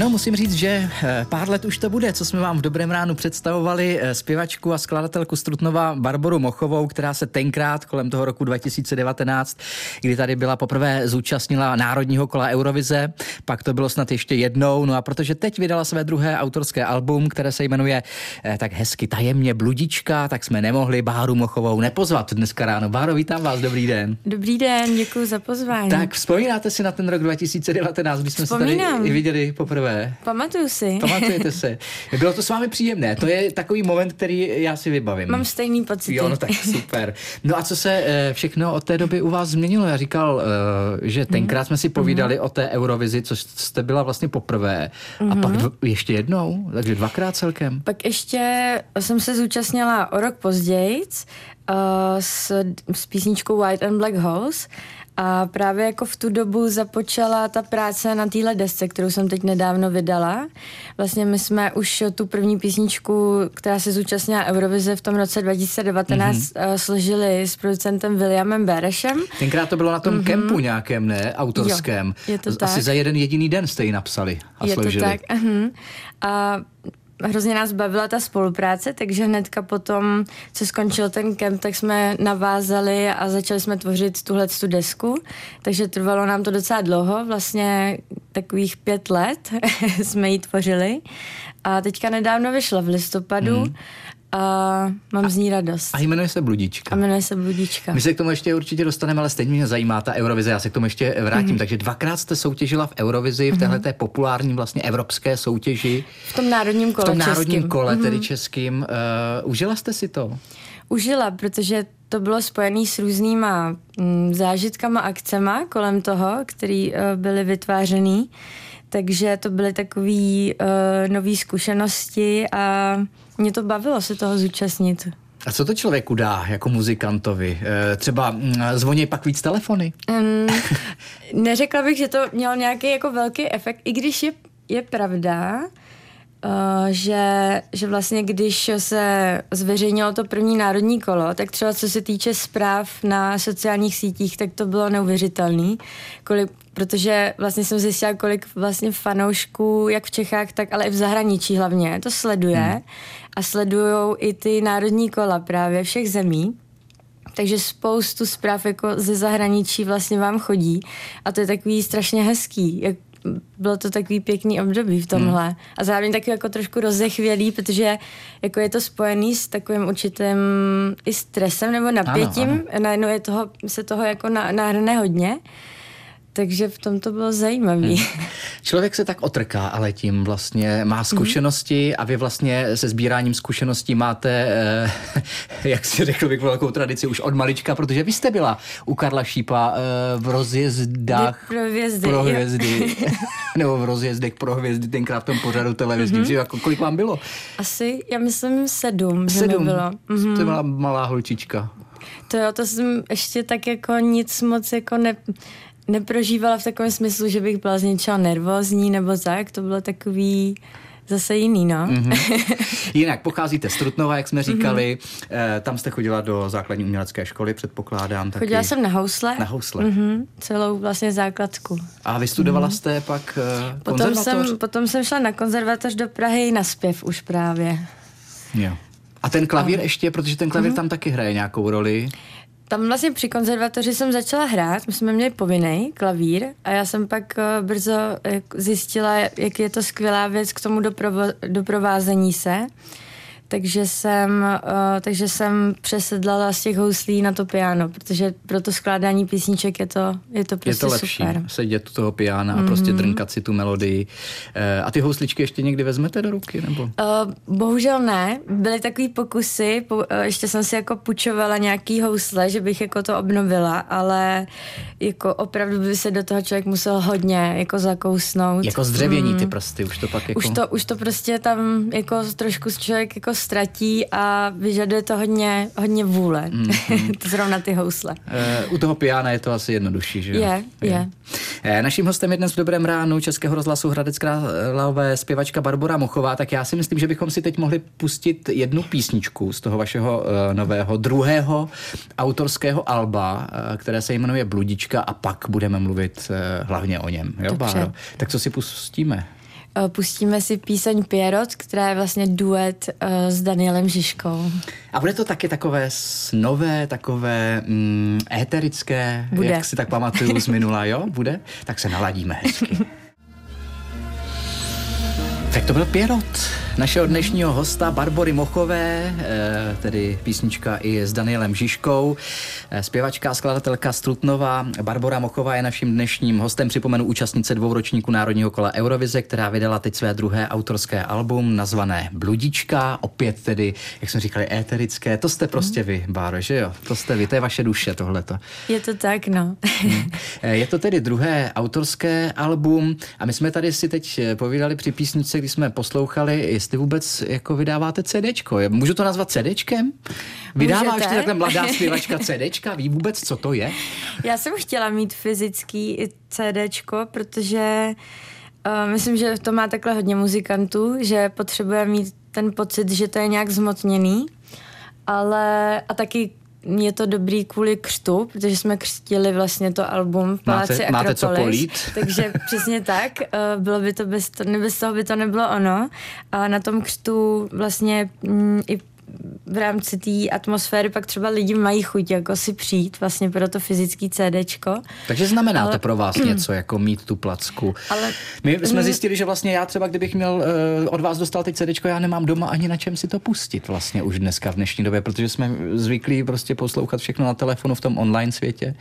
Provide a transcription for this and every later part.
No, musím říct, že eh, pár let už to bude, co jsme vám v Dobrém ránu představovali eh, zpěvačku a skladatelku Strutnova Barboru Mochovou, která se tenkrát kolem toho roku 2019, kdy tady byla poprvé zúčastnila národního kola Eurovize, pak to bylo snad ještě jednou, no a protože teď vydala své druhé autorské album, které se jmenuje eh, tak hezky tajemně Bludička, tak jsme nemohli Báru Mochovou nepozvat dneska ráno. Báro, vítám vás, dobrý den. Dobrý den, děkuji za pozvání. Tak vzpomínáte si na ten rok 2019, kdy jsme Vzpomínám. se tady viděli poprvé? Pamatuju si. Pamatujete se. Bylo to s vámi příjemné. To je takový moment, který já si vybavím. Mám stejný pocit. Jo, no tak super. No a co se eh, všechno od té doby u vás změnilo? Já říkal, eh, že tenkrát jsme si povídali o té Eurovizi, co jste byla vlastně poprvé. A pak dv- ještě jednou, takže dvakrát celkem. Pak ještě jsem se zúčastnila o rok později uh, s, s písničkou White and Black Holes. A právě jako v tu dobu započala ta práce na téhle desce, kterou jsem teď nedávno vydala. Vlastně my jsme už tu první písničku, která se zúčastnila Eurovize v tom roce 2019, mm-hmm. uh, složili s producentem Williamem Berešem. Tenkrát to bylo na tom mm-hmm. kempu nějakém, ne? Autorském. Jo, je to Asi tak. za jeden jediný den jste ji napsali a je složili. to tak. Uh-huh. A hrozně nás bavila ta spolupráce, takže hnedka potom, co skončil ten kemp, tak jsme navázali a začali jsme tvořit tuhle tu desku. Takže trvalo nám to docela dlouho, vlastně takových pět let jsme ji tvořili. A teďka nedávno vyšla v listopadu mm. A mám z ní radost. A jmenuje se Bludička. A jmenuje se Bludička. My se k tomu ještě určitě dostaneme, ale stejně mě zajímá ta Eurovize, já se k tomu ještě vrátím. Mm-hmm. Takže dvakrát jste soutěžila v Eurovizi, v téhle té populární vlastně evropské soutěži. V tom národním kole V tom národním českým. kole, tedy českým. Uh, užila jste si to? Užila, protože to bylo spojené s různýma mm, zážitkama, akcema kolem toho, který uh, byly vytvářený. Takže to byly takové uh, nové zkušenosti a mě to bavilo se toho zúčastnit. A co to člověku dá jako muzikantovi? E, třeba mm, zvoní pak víc telefony? Um, neřekla bych, že to mělo nějaký jako velký efekt, i když je, je pravda, že, že vlastně když se zveřejnilo to první národní kolo, tak třeba co se týče zpráv na sociálních sítích, tak to bylo neuvěřitelný, kolik, protože vlastně jsem zjistila, kolik vlastně fanoušků, jak v Čechách, tak ale i v zahraničí hlavně, to sleduje hmm. a sledujou i ty národní kola právě všech zemí. Takže spoustu zpráv jako ze zahraničí vlastně vám chodí a to je takový strašně hezký, jak bylo to takový pěkný období v tomhle. Hmm. A zároveň taky jako trošku rozechvělý, protože jako je to spojený s takovým určitým i stresem nebo napětím. Ano, ano. Najednou je toho, se toho jako nahrne hodně. Takže v tom to bylo zajímavý. Hmm. Člověk se tak otrká, ale tím vlastně má zkušenosti a vy vlastně se sbíráním zkušeností máte, eh, jak si řekl bych, velkou tradici už od malička, protože vy jste byla u Karla Šípa eh, v rozjezdách pro hvězdy, pro hvězdy nebo v rozjezdech pro hvězdy, tenkrát v tom pořadu televizním. Mm-hmm. Jako, kolik vám bylo? Asi, já myslím sedm, sedm. bylo. Mm-hmm. Jste byla malá holčička. To jo, to jsem ještě tak jako nic moc jako ne, neprožívala v takovém smyslu, že bych byla z něčeho nervózní nebo tak, to bylo takový zase jiný, no. Mm-hmm. Jinak pocházíte z Trutnova, jak jsme říkali, mm-hmm. tam jste chodila do základní umělecké školy, předpokládám. Taky. Chodila jsem na housle. Na housle. Mm-hmm. Celou vlastně základku. A vystudovala mm-hmm. jste pak uh, potom jsem, potom jsem šla na konzervatoř do Prahy na zpěv už právě. Jo. A ten klavír ještě, protože ten klavír mm-hmm. tam taky hraje nějakou roli. Tam vlastně při konzervatoři jsem začala hrát, my jsme měli povinný klavír a já jsem pak uh, brzo zjistila, jak je to skvělá věc k tomu doprovo- doprovázení se. Takže jsem, uh, takže jsem přesedlala z těch houslí na to piano, protože pro to skládání písniček je to, je to prostě Je to lepší, super. sedět u toho piana a mm-hmm. prostě drnkat si tu melodii. Uh, a ty housličky ještě někdy vezmete do ruky? Nebo? Uh, bohužel ne. Byly takový pokusy, po, uh, ještě jsem si jako půjčovala nějaký housle, že bych jako to obnovila, ale jako opravdu by se do toho člověk musel hodně jako zakousnout. Jako zdřevění mm. ty prsty, už to pak jako... Už to, už to prostě tam jako trošku člověk jako ztratí a vyžaduje to hodně, hodně vůle. Mm-hmm. Zrovna ty housle. Uh, u toho piana je to asi jednodušší, že jo? Je, je. je. Naším hostem je dnes v Dobrém ránu Českého rozhlasu Hradec Králové zpěvačka Barbora Mochová, tak já si myslím, že bychom si teď mohli pustit jednu písničku z toho vašeho uh, nového druhého autorského alba, uh, které se jmenuje Bludička a pak budeme mluvit uh, hlavně o něm. Jo, Báro? Tak co si pustíme? Uh, pustíme si píseň Pierrot, která je vlastně duet uh, s Danielem Žižkou. A bude to taky takové snové, takové mm, éterické, bude. jak si tak pamatuju z minula, jo? Bude? Tak se naladíme hezky. Tak to byl Pierrot našeho dnešního hosta Barbory Mochové, eh, tedy písnička i s Danielem Žižkou, eh, zpěvačka a skladatelka Strutnova. Barbora Mochová je naším dnešním hostem, připomenu účastnice dvouročníku Národního kola Eurovize, která vydala teď své druhé autorské album nazvané Bludička, opět tedy, jak jsme říkali, éterické. To jste prostě vy, Báro, že jo? To jste vy, to je vaše duše tohleto. Je to tak, no. Hmm. Eh, je to tedy druhé autorské album a my jsme tady si teď povídali při písničce, když jsme poslouchali, jestli vůbec jako vydáváte CDčko. Můžu to nazvat CDčkem? Vydává ještě takhle mladá zpěvačka CDčka? Ví vůbec, co to je? Já jsem chtěla mít fyzický CDčko, protože uh, myslím, že to má takhle hodně muzikantů, že potřebuje mít ten pocit, že to je nějak zmotněný, ale a taky je to dobrý kvůli křtu, protože jsme křtili vlastně to album v Paláci máte, Akropolis. Máte co polít? Takže přesně tak, eh, bylo by to bez, to, bez toho by to nebylo ono. A na tom křtu vlastně mm, i v rámci té atmosféry pak třeba lidi mají chuť jako si přijít vlastně pro to fyzický CDčko. Takže znamená ale... to pro vás něco, jako mít tu placku. Ale... My jsme zjistili, že vlastně já třeba, kdybych měl uh, od vás dostal teď CDčko, já nemám doma ani na čem si to pustit vlastně už dneska v dnešní době, protože jsme zvyklí prostě poslouchat všechno na telefonu v tom online světě.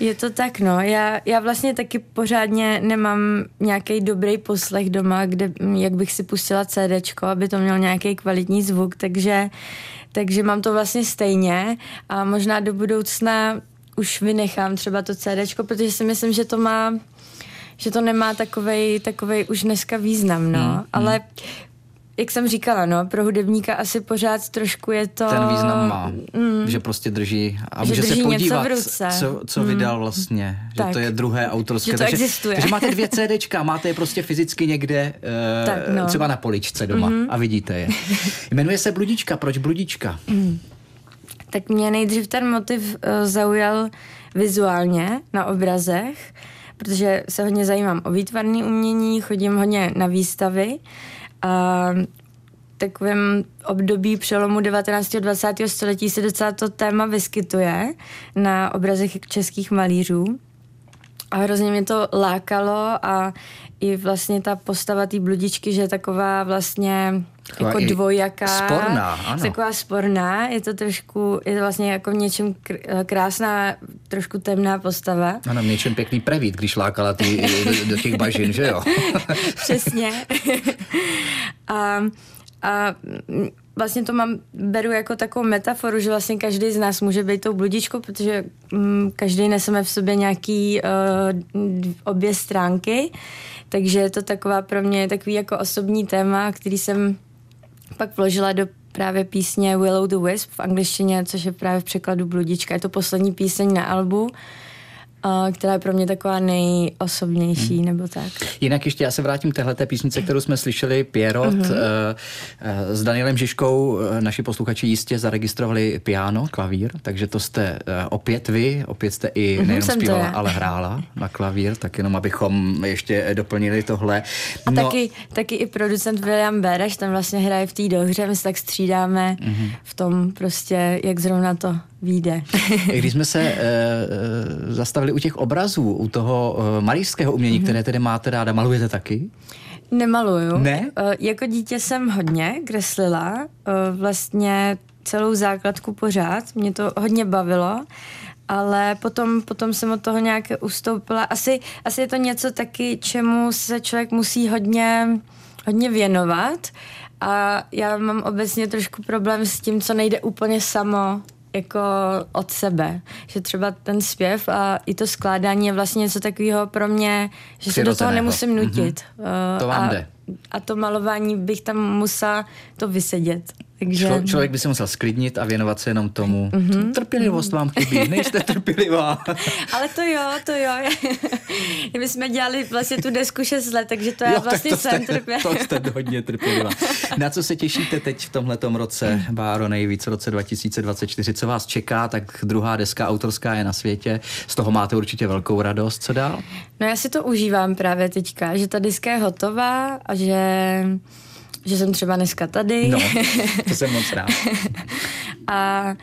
Je to tak, no. Já, já vlastně taky pořádně nemám nějaký dobrý poslech doma, kde, jak bych si pustila CDčko, aby to měl nějaký kvalitní zvuk, takže, takže mám to vlastně stejně a možná do budoucna už vynechám třeba to CDčko, protože si myslím, že to má že to nemá takovej, takovej už dneska význam, no. Hmm, Ale jak jsem říkala, no, pro hudebníka asi pořád trošku je to... Ten význam má, mm, že prostě drží a že může drží se podívat, co, co mm. vydal vlastně, že tak. to je druhé autorské. Že to takže, existuje. Takže máte dvě CDčka, máte je prostě fyzicky někde, uh, tak, no. třeba na poličce doma mm-hmm. a vidíte je. Jmenuje se Bludička, proč Bludička? Mm. Tak mě nejdřív ten motiv uh, zaujal vizuálně na obrazech, protože se hodně zajímám o výtvarné umění, chodím hodně na výstavy a takovém období přelomu 19. a 20. století se docela to téma vyskytuje na obrazech českých malířů. A hrozně mě to lákalo a i vlastně ta postava té bludičky, že je taková vlastně taková jako dvojaká. Sporná, ano. Taková sporná, je to trošku, je to vlastně jako v něčem krásná, trošku temná postava. Ano, v něčem pěkný prevít, když lákala ty, do, těch bažin, že jo? Přesně. a, a vlastně to mám, beru jako takovou metaforu, že vlastně každý z nás může být tou bludičkou, protože mm, každý neseme v sobě nějaký uh, obě stránky, takže je to taková pro mě takový jako osobní téma, který jsem pak vložila do právě písně Willow the Wisp v angličtině, což je právě v překladu Bludička. Je to poslední píseň na albu která je pro mě taková nejosobnější, hmm. nebo tak. Jinak ještě já se vrátím k téhleté písnice, kterou jsme slyšeli, Pierrot mm-hmm. s Danielem Žižkou. Eh, naši posluchači jistě zaregistrovali piano, klavír, takže to jste opět vy, opět jste i mm-hmm, nejenom zpívala, ale hrála na klavír, tak jenom abychom ještě doplnili tohle. A no, taky, taky i producent William Bereš, tam vlastně hraje v té dohře, my se tak střídáme mm-hmm. v tom prostě, jak zrovna to vyjde. Když jsme se uh, zastavili u těch obrazů, u toho uh, malířského umění, mm-hmm. které tedy máte ráda, malujete taky? Nemaluju. Ne? Uh, jako dítě jsem hodně kreslila, uh, vlastně celou základku pořád, mě to hodně bavilo, ale potom, potom jsem od toho nějak ustoupila. Asi, asi je to něco taky, čemu se člověk musí hodně, hodně věnovat a já mám obecně trošku problém s tím, co nejde úplně samo jako od sebe. Že třeba ten zpěv a i to skládání je vlastně něco takového pro mě, že se do toho nemusím nutit. Mm-hmm. To vám a, jde. A to malování bych tam musela to vysedět. Takže... Člo, člověk by se musel sklidnit a věnovat se jenom tomu. Mm-hmm. Trpělivost vám chybí, nejste trpělivá. Ale to jo, to jo. My jsme dělali vlastně tu desku 6 let, takže to já jo, vlastně to jsem trpělivá. To jste hodně trpělivá. Na co se těšíte teď v tomhletom roce, Báro, nejvíc roce 2024? Co vás čeká? Tak druhá deska autorská je na světě. Z toho máte určitě velkou radost. Co dál? No já si to užívám právě teďka, že ta deska je hotová a že, že jsem třeba dneska tady. No, to jsem moc rád. a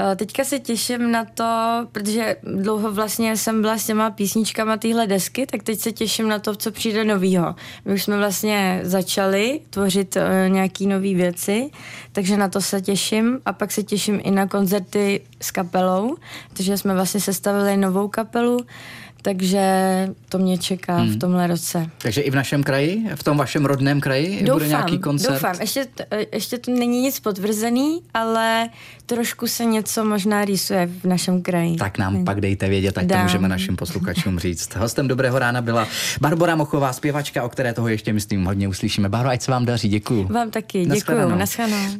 Eh, teďka se těším na to, protože dlouho vlastně jsem byla s těma písničkama téhle desky, tak teď se těším na to, co přijde novýho. My už jsme vlastně začali tvořit uh, nějaký nové věci, takže na to se těším a pak se těším i na koncerty s kapelou, protože jsme vlastně sestavili novou kapelu, takže to mě čeká hmm. v tomhle roce. Takže i v našem kraji, v tom vašem rodném kraji doufám, bude nějaký koncert? Doufám, ještě, ještě to není nic potvrzený, ale trošku se něco možná rýsuje v našem kraji. Tak nám hmm. pak dejte vědět, ať Dám. to můžeme našim posluchačům říct. Hostem Dobrého rána byla Barbara Mochová, zpěvačka, o které toho ještě myslím hodně uslyšíme. Báro, ať se vám daří, děkuju. Vám taky, děkuju. Naschledanou.